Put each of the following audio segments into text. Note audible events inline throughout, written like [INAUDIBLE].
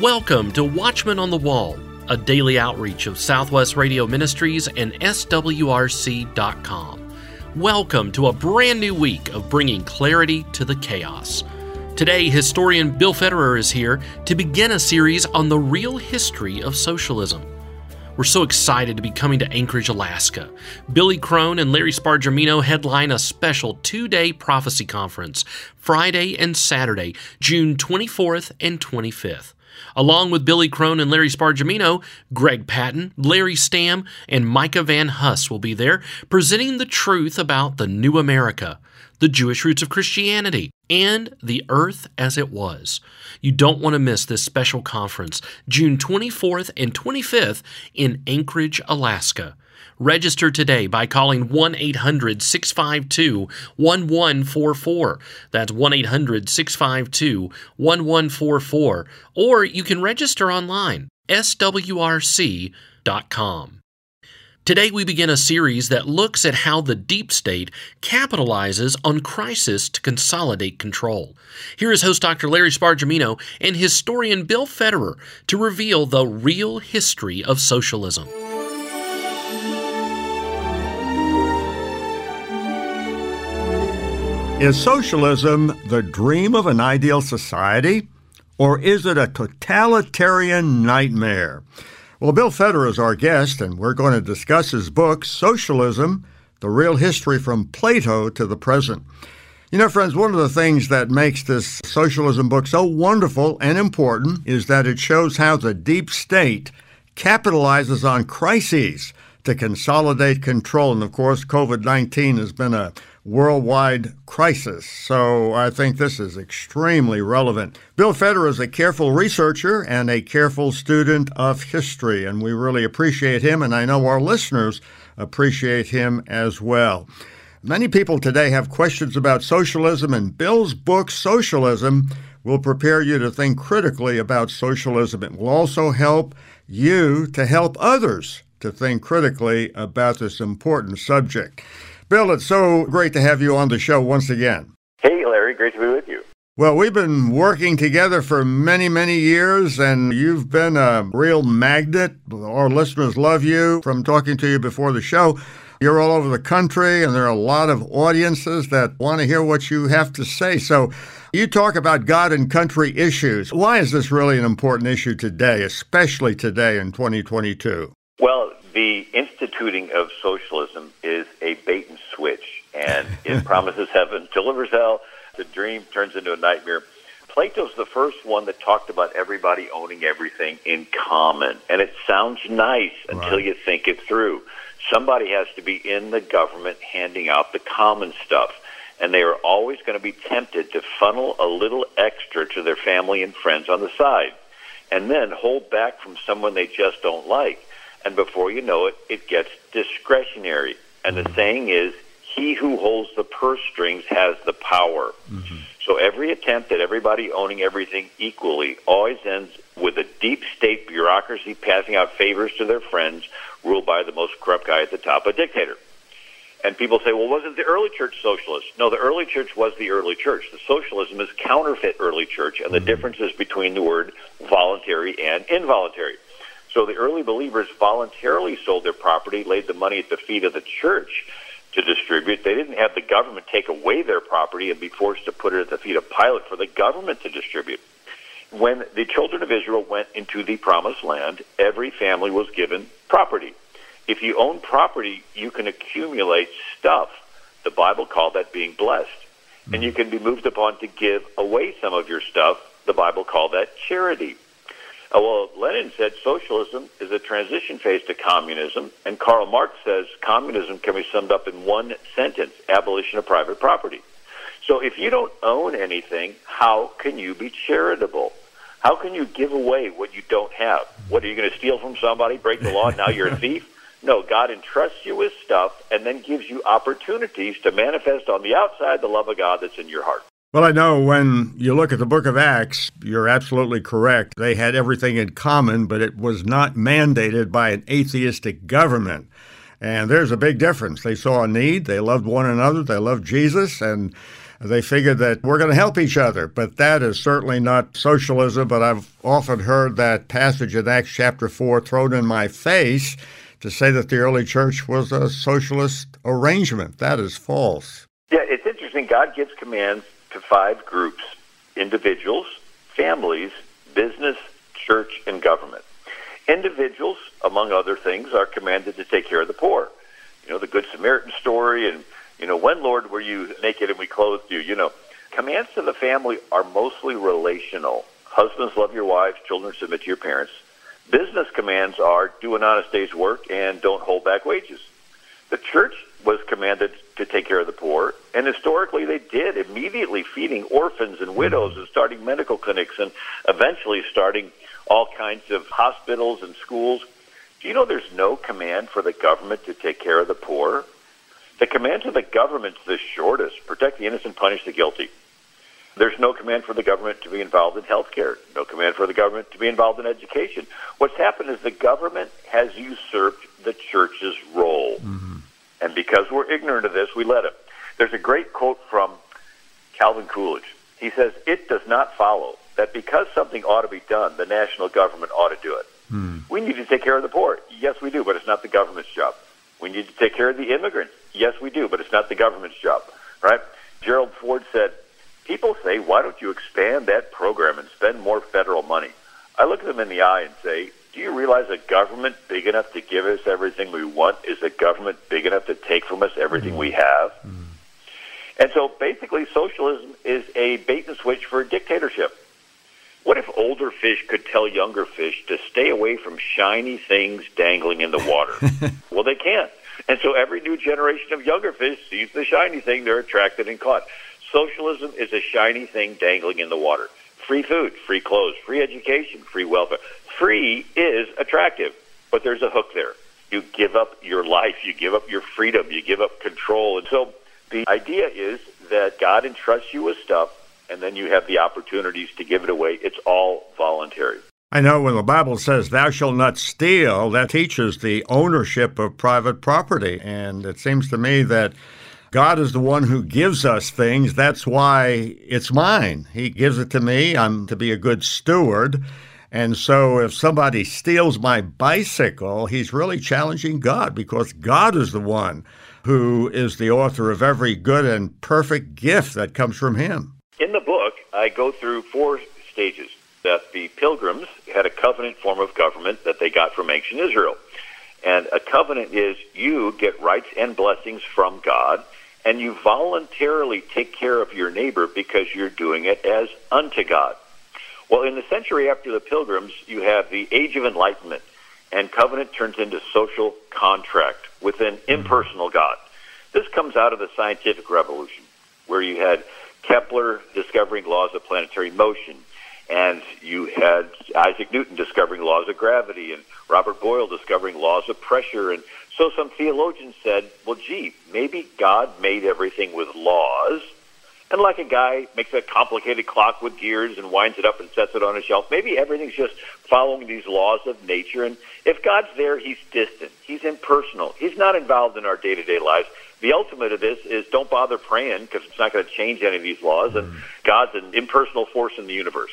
Welcome to Watchman on the Wall, a daily outreach of Southwest Radio Ministries and SWRC.com. Welcome to a brand new week of bringing clarity to the chaos. Today, historian Bill Federer is here to begin a series on the real history of socialism. We're so excited to be coming to Anchorage, Alaska. Billy Crone and Larry Spargimino headline a special two day prophecy conference Friday and Saturday, June 24th and 25th. Along with Billy Crone and Larry Spargimino, Greg Patton, Larry Stamm, and Micah Van Huss will be there presenting the truth about the new America, the Jewish roots of Christianity, and the earth as it was. You don't want to miss this special conference, June 24th and 25th in Anchorage, Alaska. Register today by calling 1 800 652 1144. That's 1 800 652 1144. Or you can register online, swrc.com. Today, we begin a series that looks at how the deep state capitalizes on crisis to consolidate control. Here is host Dr. Larry Spargimino and historian Bill Federer to reveal the real history of socialism. Is socialism the dream of an ideal society, or is it a totalitarian nightmare? Well, Bill Federer is our guest, and we're going to discuss his book, Socialism The Real History from Plato to the Present. You know, friends, one of the things that makes this socialism book so wonderful and important is that it shows how the deep state capitalizes on crises to consolidate control. And of course, COVID 19 has been a worldwide crisis. So I think this is extremely relevant. Bill Federer is a careful researcher and a careful student of history, and we really appreciate him, and I know our listeners appreciate him as well. Many people today have questions about socialism, and Bill's book, Socialism, will prepare you to think critically about socialism. It will also help you to help others to think critically about this important subject. Bill, it's so great to have you on the show once again. Hey, Larry, great to be with you. Well, we've been working together for many, many years, and you've been a real magnet. Our listeners love you from talking to you before the show. You're all over the country, and there are a lot of audiences that want to hear what you have to say. So, you talk about God and country issues. Why is this really an important issue today, especially today in 2022? Well, the instituting of socialism is a bait and switch, and [LAUGHS] it promises heaven, delivers hell. The dream turns into a nightmare. Plato's the first one that talked about everybody owning everything in common, and it sounds nice until you think it through. Somebody has to be in the government handing out the common stuff, and they are always going to be tempted to funnel a little extra to their family and friends on the side, and then hold back from someone they just don't like and before you know it, it gets discretionary. And the mm-hmm. saying is, he who holds the purse strings has the power. Mm-hmm. So every attempt at everybody owning everything equally always ends with a deep state bureaucracy passing out favors to their friends, ruled by the most corrupt guy at the top, a dictator. And people say, well, wasn't the early church socialist? No, the early church was the early church. The socialism is counterfeit early church, and the mm-hmm. difference is between the word voluntary and involuntary. So the early believers voluntarily sold their property, laid the money at the feet of the church to distribute. They didn't have the government take away their property and be forced to put it at the feet of Pilate for the government to distribute. When the children of Israel went into the promised land, every family was given property. If you own property, you can accumulate stuff. The Bible called that being blessed. And you hmm. can be moved upon to give away some of your stuff. The Bible called that charity. Uh, well, Lenin said socialism is a transition phase to communism, and Karl Marx says communism can be summed up in one sentence abolition of private property. So if you don't own anything, how can you be charitable? How can you give away what you don't have? What are you going to steal from somebody, break the law, now you're a thief? No, God entrusts you with stuff and then gives you opportunities to manifest on the outside the love of God that's in your heart. Well, I know when you look at the book of Acts, you're absolutely correct. They had everything in common, but it was not mandated by an atheistic government. And there's a big difference. They saw a need, they loved one another, they loved Jesus, and They figured that we're going to help each other, but that is certainly not socialism. But I've often heard that passage in Acts chapter 4 thrown in my face to say that the early church was a socialist arrangement. That is false. Yeah, it's interesting. God gives commands to five groups individuals, families, business, church, and government. Individuals, among other things, are commanded to take care of the poor. You know, the Good Samaritan story and, you know, when, Lord, were you naked and we clothed you? You know, commands to the family are mostly relational. Husbands, love your wives. Children, submit to your parents. Business commands are do an honest day's work and don't hold back wages. The church was commanded to take care of the poor, and historically they did, immediately feeding orphans and widows and starting medical clinics and eventually starting all kinds of hospitals and schools. Do you know there's no command for the government to take care of the poor? The command to the government's the shortest protect the innocent, punish the guilty. There's no command for the government to be involved in health care, no command for the government to be involved in education. What's happened is the government has usurped the church's role. Mm-hmm. And because we're ignorant of this, we let it. There's a great quote from Calvin Coolidge. He says, It does not follow that because something ought to be done, the national government ought to do it. Mm. We need to take care of the poor. Yes, we do, but it's not the government's job. We need to take care of the immigrants. Yes, we do, but it's not the government's job, right? Gerald Ford said, People say, why don't you expand that program and spend more federal money? I look at them in the eye and say, do you realize a government big enough to give us everything we want is a government big enough to take from us everything mm-hmm. we have? Mm-hmm. And so basically, socialism is a bait and switch for dictatorship. What if older fish could tell younger fish to stay away from shiny things dangling in the water? [LAUGHS] well, they can't. And so every new generation of younger fish sees the shiny thing, they're attracted and caught. Socialism is a shiny thing dangling in the water. Free food, free clothes, free education, free welfare. Free is attractive, but there's a hook there. You give up your life, you give up your freedom, you give up control. And so the idea is that God entrusts you with stuff, and then you have the opportunities to give it away. It's all voluntary. I know when the Bible says, Thou shalt not steal, that teaches the ownership of private property. And it seems to me that God is the one who gives us things. That's why it's mine. He gives it to me. I'm to be a good steward. And so if somebody steals my bicycle, he's really challenging God because God is the one who is the author of every good and perfect gift that comes from him. In the book, I go through four stages that the pilgrims had a covenant form of government that they got from ancient Israel. And a covenant is you get rights and blessings from God and you voluntarily take care of your neighbor because you're doing it as unto God. Well, in the century after the Pilgrims, you have the Age of Enlightenment, and covenant turns into social contract with an mm-hmm. impersonal God. This comes out of the scientific revolution, where you had Kepler discovering laws of planetary motion, and you had Isaac Newton discovering laws of gravity, and Robert Boyle discovering laws of pressure, and so some theologians said, well, gee, maybe God made everything with laws. And like a guy makes a complicated clock with gears and winds it up and sets it on a shelf, maybe everything's just following these laws of nature. And if God's there, he's distant. He's impersonal. He's not involved in our day to day lives. The ultimate of this is don't bother praying because it's not going to change any of these laws. And mm. God's an impersonal force in the universe.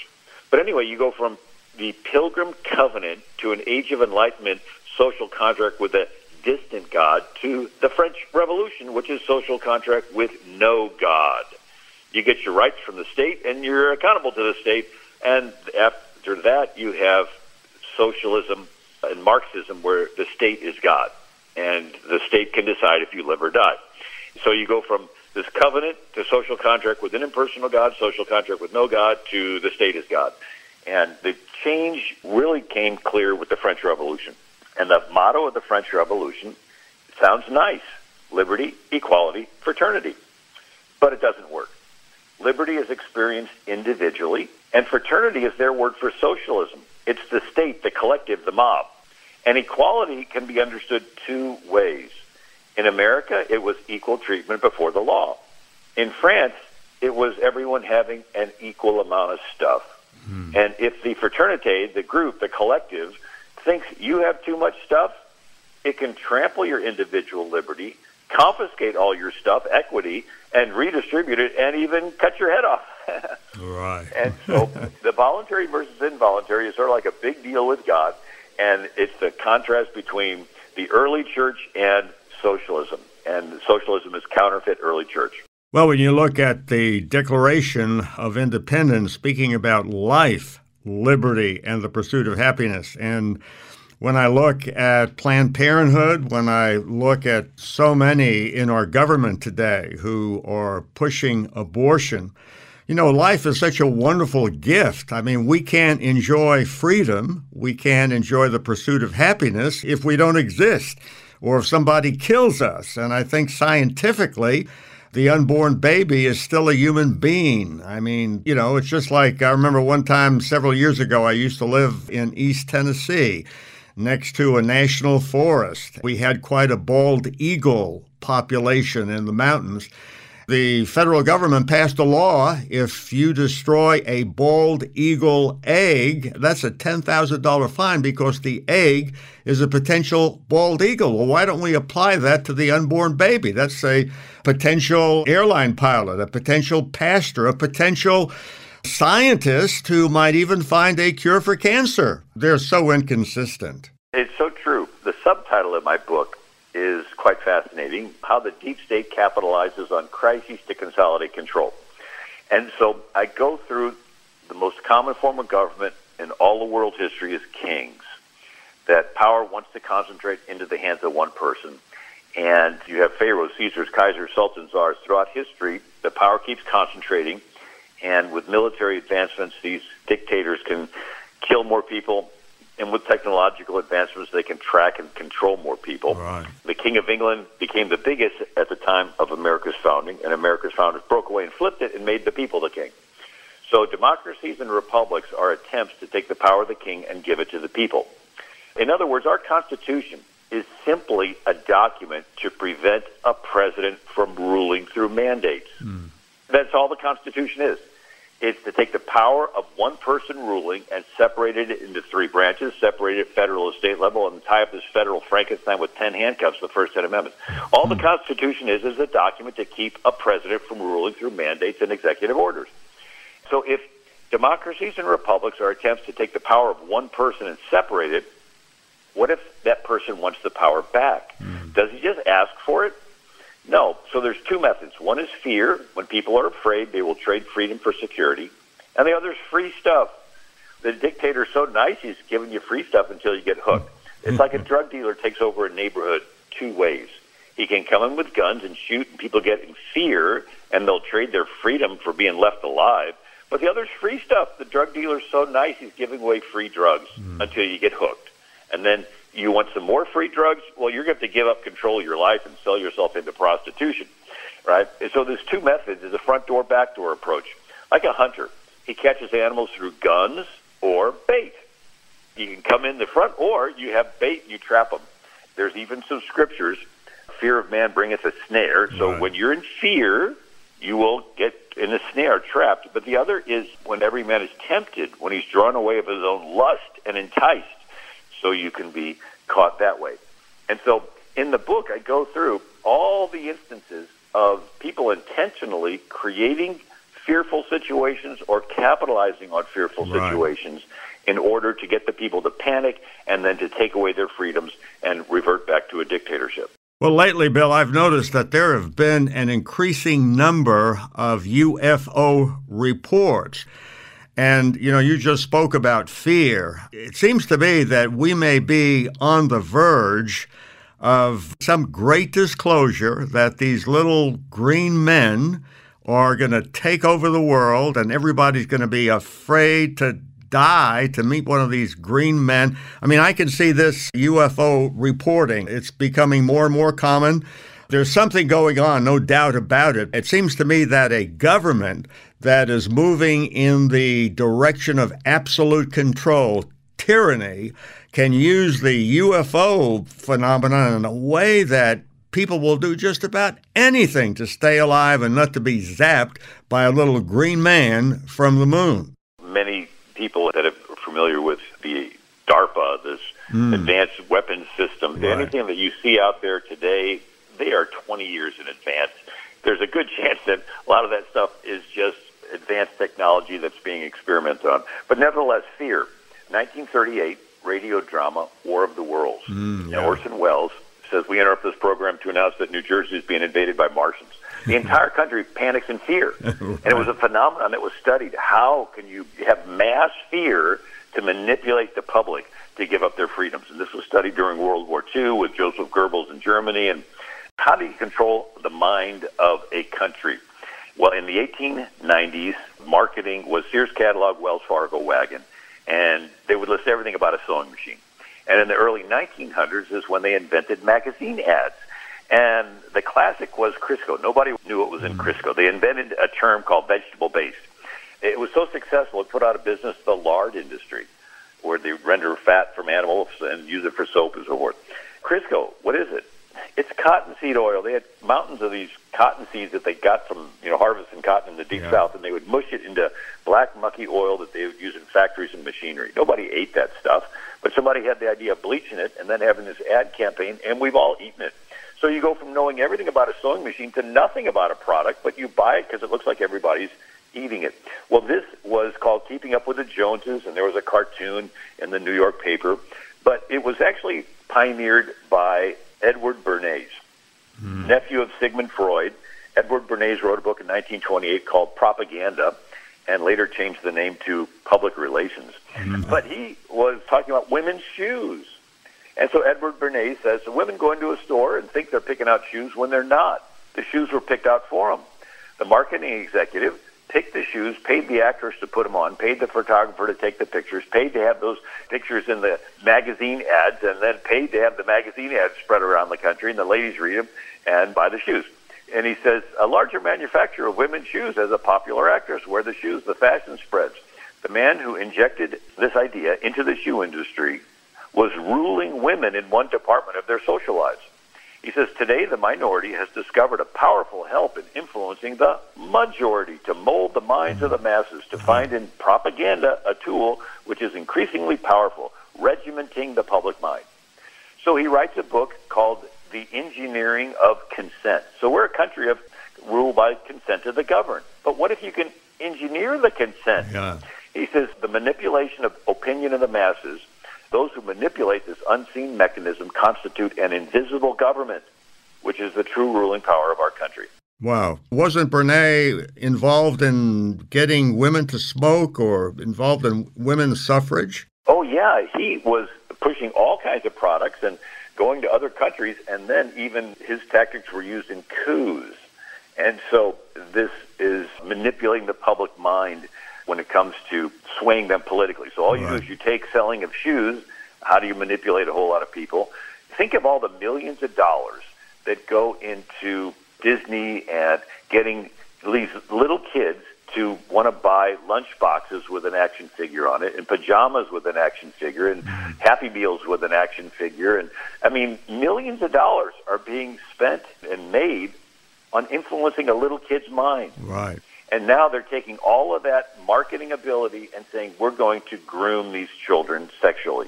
But anyway, you go from the Pilgrim Covenant to an Age of Enlightenment social contract with a distant God to the French Revolution, which is social contract with no God. You get your rights from the state and you're accountable to the state. And after that, you have socialism and Marxism where the state is God and the state can decide if you live or die. So you go from this covenant to social contract with an impersonal God, social contract with no God, to the state is God. And the change really came clear with the French Revolution. And the motto of the French Revolution sounds nice liberty, equality, fraternity. But it doesn't work. Liberty is experienced individually, and fraternity is their word for socialism. It's the state, the collective, the mob. And equality can be understood two ways. In America, it was equal treatment before the law. In France, it was everyone having an equal amount of stuff. Hmm. And if the fraternity, the group, the collective, thinks you have too much stuff, it can trample your individual liberty, confiscate all your stuff, equity, and redistribute it, and even cut your head off. [LAUGHS] right. And so the voluntary versus involuntary is sort of like a big deal with God, and it's the contrast between the early church and socialism. And socialism is counterfeit early church. Well, when you look at the Declaration of Independence, speaking about life, liberty, and the pursuit of happiness, and when I look at Planned Parenthood, when I look at so many in our government today who are pushing abortion, you know, life is such a wonderful gift. I mean, we can't enjoy freedom, we can't enjoy the pursuit of happiness if we don't exist or if somebody kills us. And I think scientifically, the unborn baby is still a human being. I mean, you know, it's just like I remember one time several years ago, I used to live in East Tennessee next to a national forest. We had quite a bald eagle population in the mountains. The federal government passed a law if you destroy a bald eagle egg, that's a $10,000 fine because the egg is a potential bald eagle. Well, why don't we apply that to the unborn baby? That's a potential airline pilot, a potential pastor, a potential scientist who might even find a cure for cancer. They're so inconsistent. It's so true. The subtitle of my book is quite fascinating how the deep state capitalizes on crises to consolidate control. And so I go through the most common form of government in all the world's history is kings. That power wants to concentrate into the hands of one person. And you have pharaohs, Caesars, Kaisers, sultans, czars. Throughout history, the power keeps concentrating. And with military advancements, these dictators can kill more people and with technological advancements, they can track and control more people. Right. The King of England became the biggest at the time of America's founding, and America's founders broke away and flipped it and made the people the king. So democracies and republics are attempts to take the power of the king and give it to the people. In other words, our Constitution is simply a document to prevent a president from ruling through mandates. Mm. That's all the Constitution is. It's to take the power of one person ruling and separate it into three branches, separate it federal and state level, and tie up this federal Frankenstein with 10 handcuffs, to the First Ten Amendments. All the Constitution is is a document to keep a president from ruling through mandates and executive orders. So if democracies and republics are attempts to take the power of one person and separate it, what if that person wants the power back? Mm. Does he just ask for it? No. So there's two methods. One is fear. When people are afraid, they will trade freedom for security. And the other is free stuff. The dictator's so nice, he's giving you free stuff until you get hooked. It's like a [LAUGHS] drug dealer takes over a neighborhood two ways. He can come in with guns and shoot, and people get in fear, and they'll trade their freedom for being left alive. But the other's free stuff. The drug dealer's so nice, he's giving away free drugs mm. until you get hooked. And then you want some more free drugs? Well, you're going to have to give up control of your life and sell yourself into prostitution, right? And so there's two methods: there's a front door, back door approach. Like a hunter, he catches animals through guns or bait. You can come in the front, or you have bait and you trap them. There's even some scriptures: "Fear of man bringeth a snare." So right. when you're in fear, you will get in a snare, trapped. But the other is when every man is tempted, when he's drawn away of his own lust and enticed so you can be caught that way. And so in the book, I go through all the instances of people intentionally creating fearful situations or capitalizing on fearful right. situations in order to get the people to panic and then to take away their freedoms and revert back to a dictatorship. Well, lately, Bill, I've noticed that there have been an increasing number of UFO reports. And, you know, you just spoke about fear. It seems to me that we may be on the verge of some great disclosure that these little green men are going to take over the world and everybody's going to be afraid to die to meet one of these green men. I mean, I can see this UFO reporting. It's becoming more and more common. There's something going on, no doubt about it. It seems to me that a government that is moving in the direction of absolute control, tyranny, can use the UFO phenomenon in a way that people will do just about anything to stay alive and not to be zapped by a little green man from the moon. Many people that are familiar with the DARPA, this mm. advanced weapons system, right. anything that you see out there today they are 20 years in advance. There's a good [LAUGHS] chance that a lot of that stuff is just advanced technology that's being experimented on. But nevertheless, fear. 1938 radio drama War of the Worlds. Mm, yeah. And Orson Welles says we interrupt this program to announce that New Jersey is being invaded by Martians. The entire [LAUGHS] country panics in fear, [LAUGHS] right. and it was a phenomenon that was studied. How can you have mass fear to manipulate the public to give up their freedoms? And this was studied during World War II with Joseph Goebbels in Germany. And how do you control the mind of a country? Well, in the 1890s, marketing was Sears catalog, Wells Fargo wagon, and they would list everything about a sewing machine. And in the early 1900s is when they invented magazine ads. And the classic was Crisco. Nobody knew what was in mm-hmm. Crisco. They invented a term called vegetable based. It was so successful, it put out of business the lard industry, where they render fat from animals and use it for soap and so forth. Crisco, what is it? It's cottonseed oil. They had mountains of these cotton seeds that they got from you know harvesting cotton in the deep yeah. south, and they would mush it into black mucky oil that they would use in factories and machinery. Nobody ate that stuff, but somebody had the idea of bleaching it and then having this ad campaign, and we've all eaten it. So you go from knowing everything about a sewing machine to nothing about a product, but you buy it because it looks like everybody's eating it. Well, this was called Keeping Up with the Joneses, and there was a cartoon in the New York paper, but it was actually pioneered by Edward Bernays, mm. nephew of Sigmund Freud. Edward Bernays wrote a book in 1928 called Propaganda, and later changed the name to Public Relations. Mm. But he was talking about women's shoes. And so Edward Bernays says the women go into a store and think they're picking out shoes when they're not. The shoes were picked out for them. The marketing executive picked the shoes, paid the actress to put them on, paid the photographer to take the pictures, paid to have those pictures in the magazine ads, and then paid to have the magazine ads spread around the country, and the ladies read them and buy the shoes. And he says a larger manufacturer of women's shoes has a popular actress wear the shoes, the fashion spreads. The man who injected this idea into the shoe industry was ruling women in one department of their social lives. He says today the minority has discovered a powerful help in influencing the majority to mold the minds of the masses, to find in propaganda a tool which is increasingly powerful, regimenting the public mind. So he writes a book called The Engineering of Consent. So we're a country of rule by consent of the governed. But what if you can engineer the consent? Yeah. He says the manipulation of opinion of the masses those who manipulate this unseen mechanism constitute an invisible government, which is the true ruling power of our country. Wow. Wasn't Bernays involved in getting women to smoke or involved in women's suffrage? Oh, yeah. He was pushing all kinds of products and going to other countries, and then even his tactics were used in coups. And so this is manipulating the public mind when it comes to swaying them politically. So all you right. do is you take selling of shoes. How do you manipulate a whole lot of people? Think of all the millions of dollars that go into Disney and getting these little kids to want to buy lunch boxes with an action figure on it and pajamas with an action figure and mm-hmm. happy meals with an action figure and i mean millions of dollars are being spent and made on influencing a little kid's mind right and now they're taking all of that marketing ability and saying, we're going to groom these children sexually.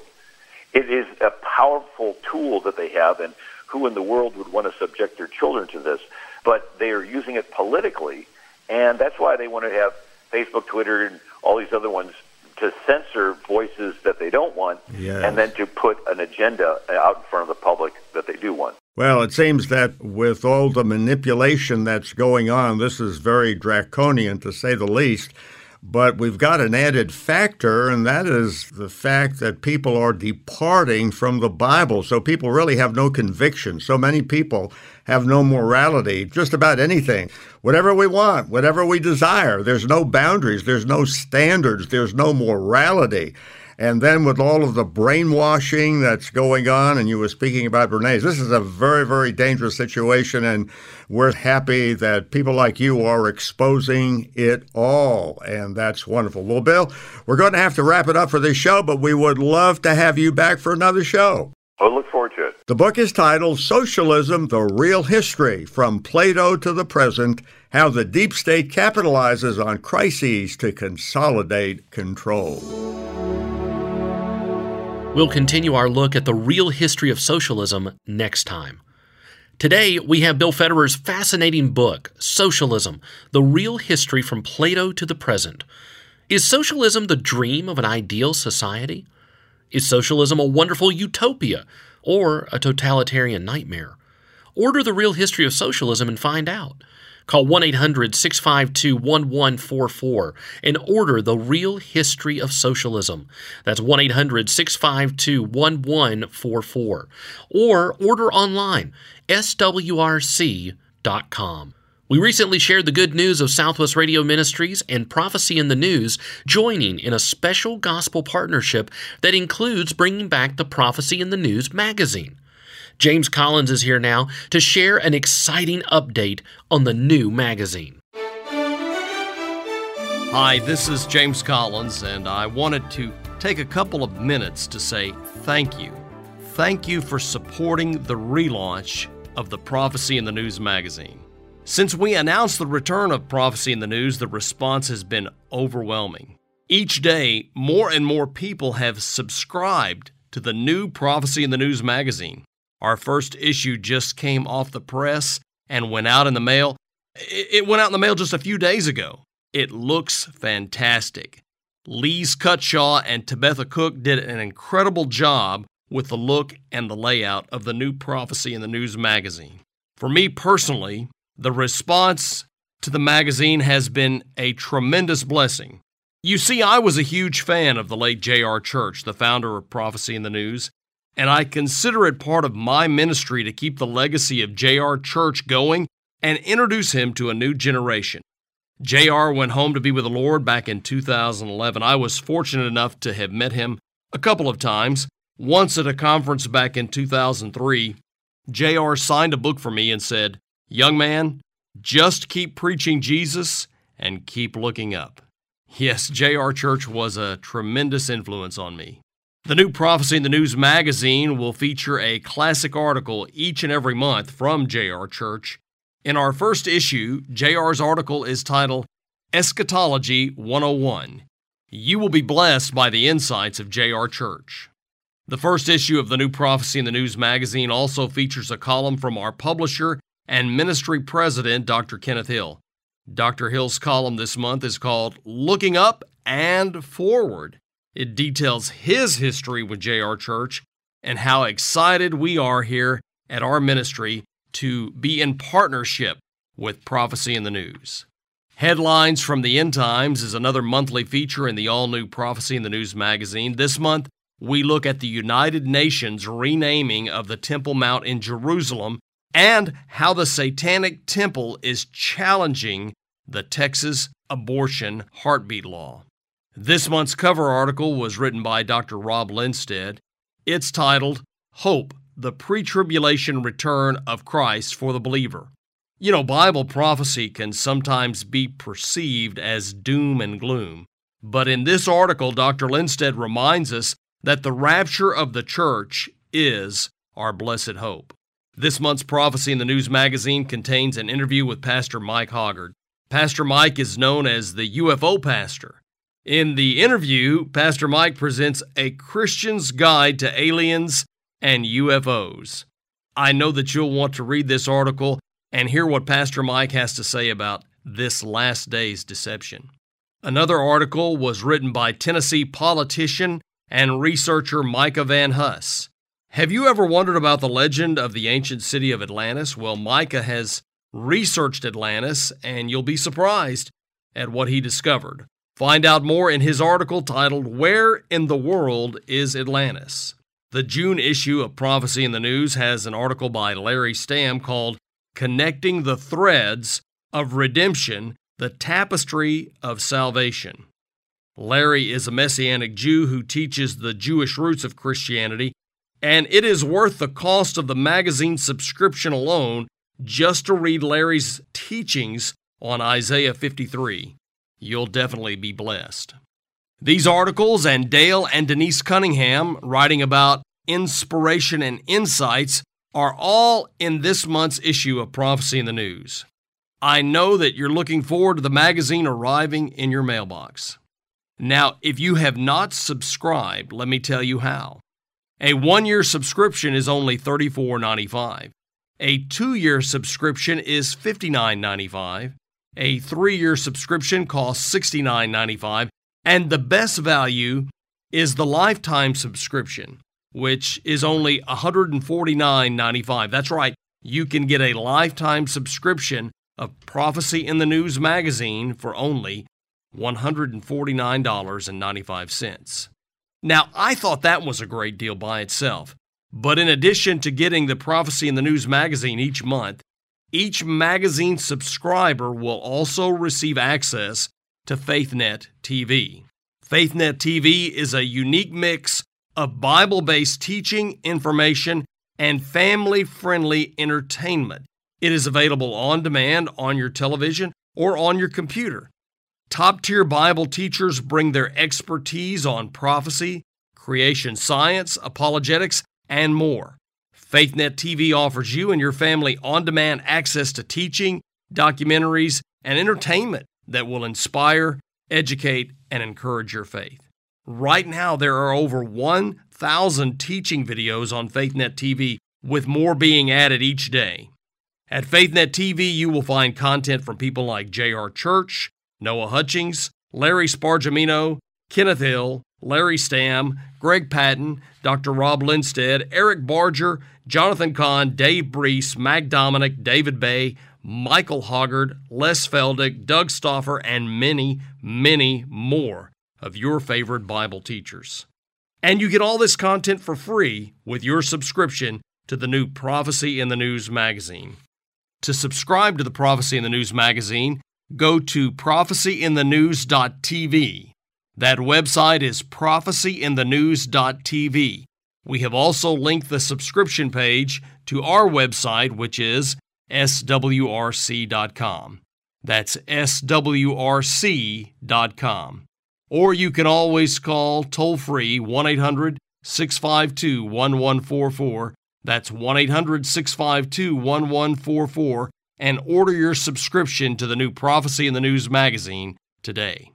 It is a powerful tool that they have, and who in the world would want to subject their children to this? But they are using it politically, and that's why they want to have Facebook, Twitter, and all these other ones to censor voices that they don't want, yes. and then to put an agenda out in front of the public that they do want. Well, it seems that with all the manipulation that's going on, this is very draconian to say the least. But we've got an added factor, and that is the fact that people are departing from the Bible. So people really have no conviction. So many people have no morality, just about anything. Whatever we want, whatever we desire, there's no boundaries, there's no standards, there's no morality. And then with all of the brainwashing that's going on, and you were speaking about Bernays, this is a very, very dangerous situation. And we're happy that people like you are exposing it all. And that's wonderful. Well, Bill, we're going to have to wrap it up for this show, but we would love to have you back for another show. I look. The book is titled Socialism The Real History From Plato to the Present How the Deep State Capitalizes on Crises to Consolidate Control. We'll continue our look at the real history of socialism next time. Today, we have Bill Federer's fascinating book, Socialism The Real History from Plato to the Present. Is socialism the dream of an ideal society? Is socialism a wonderful utopia or a totalitarian nightmare? Order the real history of socialism and find out. Call 1 800 652 1144 and order the real history of socialism. That's 1 800 652 1144. Or order online, swrc.com. We recently shared the good news of Southwest Radio Ministries and Prophecy in the News joining in a special gospel partnership that includes bringing back the Prophecy in the News magazine. James Collins is here now to share an exciting update on the new magazine. Hi, this is James Collins, and I wanted to take a couple of minutes to say thank you. Thank you for supporting the relaunch of the Prophecy in the News magazine. Since we announced the return of Prophecy in the News, the response has been overwhelming. Each day, more and more people have subscribed to the new Prophecy in the News magazine. Our first issue just came off the press and went out in the mail. It went out in the mail just a few days ago. It looks fantastic. Lise Cutshaw and Tabitha Cook did an incredible job with the look and the layout of the new Prophecy in the News magazine. For me personally, the response to the magazine has been a tremendous blessing. You see, I was a huge fan of the late J.R. Church, the founder of Prophecy in the News, and I consider it part of my ministry to keep the legacy of J.R. Church going and introduce him to a new generation. J.R. went home to be with the Lord back in 2011. I was fortunate enough to have met him a couple of times. Once at a conference back in 2003, J.R. signed a book for me and said, Young man, just keep preaching Jesus and keep looking up. Yes, J.R. Church was a tremendous influence on me. The new Prophecy in the News magazine will feature a classic article each and every month from J.R. Church. In our first issue, J.R.'s article is titled Eschatology 101. You will be blessed by the insights of J.R. Church. The first issue of the new Prophecy in the News magazine also features a column from our publisher and ministry president, Dr. Kenneth Hill. Dr. Hill's column this month is called Looking Up and Forward. It details his history with JR Church and how excited we are here at our ministry to be in partnership with Prophecy in the News. Headlines from the End Times is another monthly feature in the all new Prophecy in the News magazine. This month, we look at the United Nations renaming of the Temple Mount in Jerusalem and how the Satanic Temple is challenging the Texas abortion heartbeat law. This month's cover article was written by Dr. Rob Lindsted. It's titled Hope, the Pre Tribulation Return of Christ for the Believer. You know, Bible prophecy can sometimes be perceived as doom and gloom. But in this article, Dr. Lindsted reminds us that the rapture of the church is our blessed hope. This month's Prophecy in the News magazine contains an interview with Pastor Mike Hoggard. Pastor Mike is known as the UFO pastor. In the interview, Pastor Mike presents a Christian's guide to aliens and UFOs. I know that you'll want to read this article and hear what Pastor Mike has to say about this last day's deception. Another article was written by Tennessee politician and researcher Micah Van Huss. Have you ever wondered about the legend of the ancient city of Atlantis? Well, Micah has researched Atlantis, and you'll be surprised at what he discovered. Find out more in his article titled Where in the World is Atlantis? The June issue of Prophecy in the News has an article by Larry Stamm called Connecting the Threads of Redemption, the Tapestry of Salvation. Larry is a Messianic Jew who teaches the Jewish roots of Christianity, and it is worth the cost of the magazine subscription alone just to read Larry's teachings on Isaiah 53 you'll definitely be blessed. These articles and Dale and Denise Cunningham writing about inspiration and insights are all in this month's issue of Prophecy in the News. I know that you're looking forward to the magazine arriving in your mailbox. Now, if you have not subscribed, let me tell you how. A one year subscription is only $34.95. A two year subscription is $59.95. A three year subscription costs $69.95. And the best value is the lifetime subscription, which is only $149.95. That's right, you can get a lifetime subscription of Prophecy in the News magazine for only $149.95. Now, I thought that was a great deal by itself. But in addition to getting the Prophecy in the News magazine each month, each magazine subscriber will also receive access to FaithNet TV. FaithNet TV is a unique mix of Bible based teaching, information, and family friendly entertainment. It is available on demand on your television or on your computer. Top tier Bible teachers bring their expertise on prophecy, creation science, apologetics, and more. FaithNet TV offers you and your family on demand access to teaching, documentaries, and entertainment that will inspire, educate, and encourage your faith. Right now, there are over 1,000 teaching videos on FaithNet TV, with more being added each day. At FaithNet TV, you will find content from people like J.R. Church, Noah Hutchings, Larry Spargimino, Kenneth Hill, Larry Stamm, Greg Patton, Dr. Rob Lindsted, Eric Barger, Jonathan Cahn, Dave Breese, Mac Dominick, David Bay, Michael Hoggard, Les Feldick, Doug Stauffer, and many, many more of your favorite Bible teachers. And you get all this content for free with your subscription to the new Prophecy in the News magazine. To subscribe to the Prophecy in the News magazine, go to prophecyinthenews.tv. That website is prophecyinthenews.tv. We have also linked the subscription page to our website, which is swrc.com. That's swrc.com. Or you can always call toll free 1 800 652 1144. That's 1 800 652 1144 and order your subscription to the new Prophecy in the News magazine today.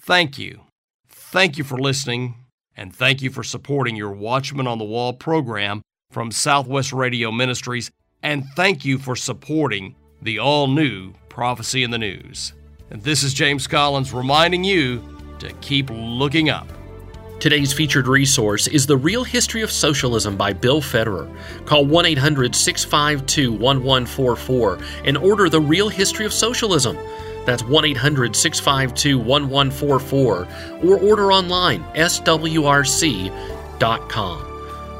Thank you. Thank you for listening, and thank you for supporting your Watchman on the Wall program from Southwest Radio Ministries, and thank you for supporting the all new Prophecy in the News. And this is James Collins reminding you to keep looking up. Today's featured resource is The Real History of Socialism by Bill Federer. Call 1 800 652 1144 and order The Real History of Socialism. That's 1 800 652 1144 or order online swrc.com.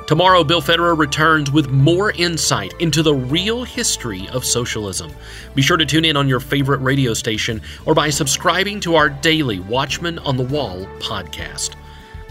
Tomorrow, Bill Federer returns with more insight into the real history of socialism. Be sure to tune in on your favorite radio station or by subscribing to our daily Watchman on the Wall podcast.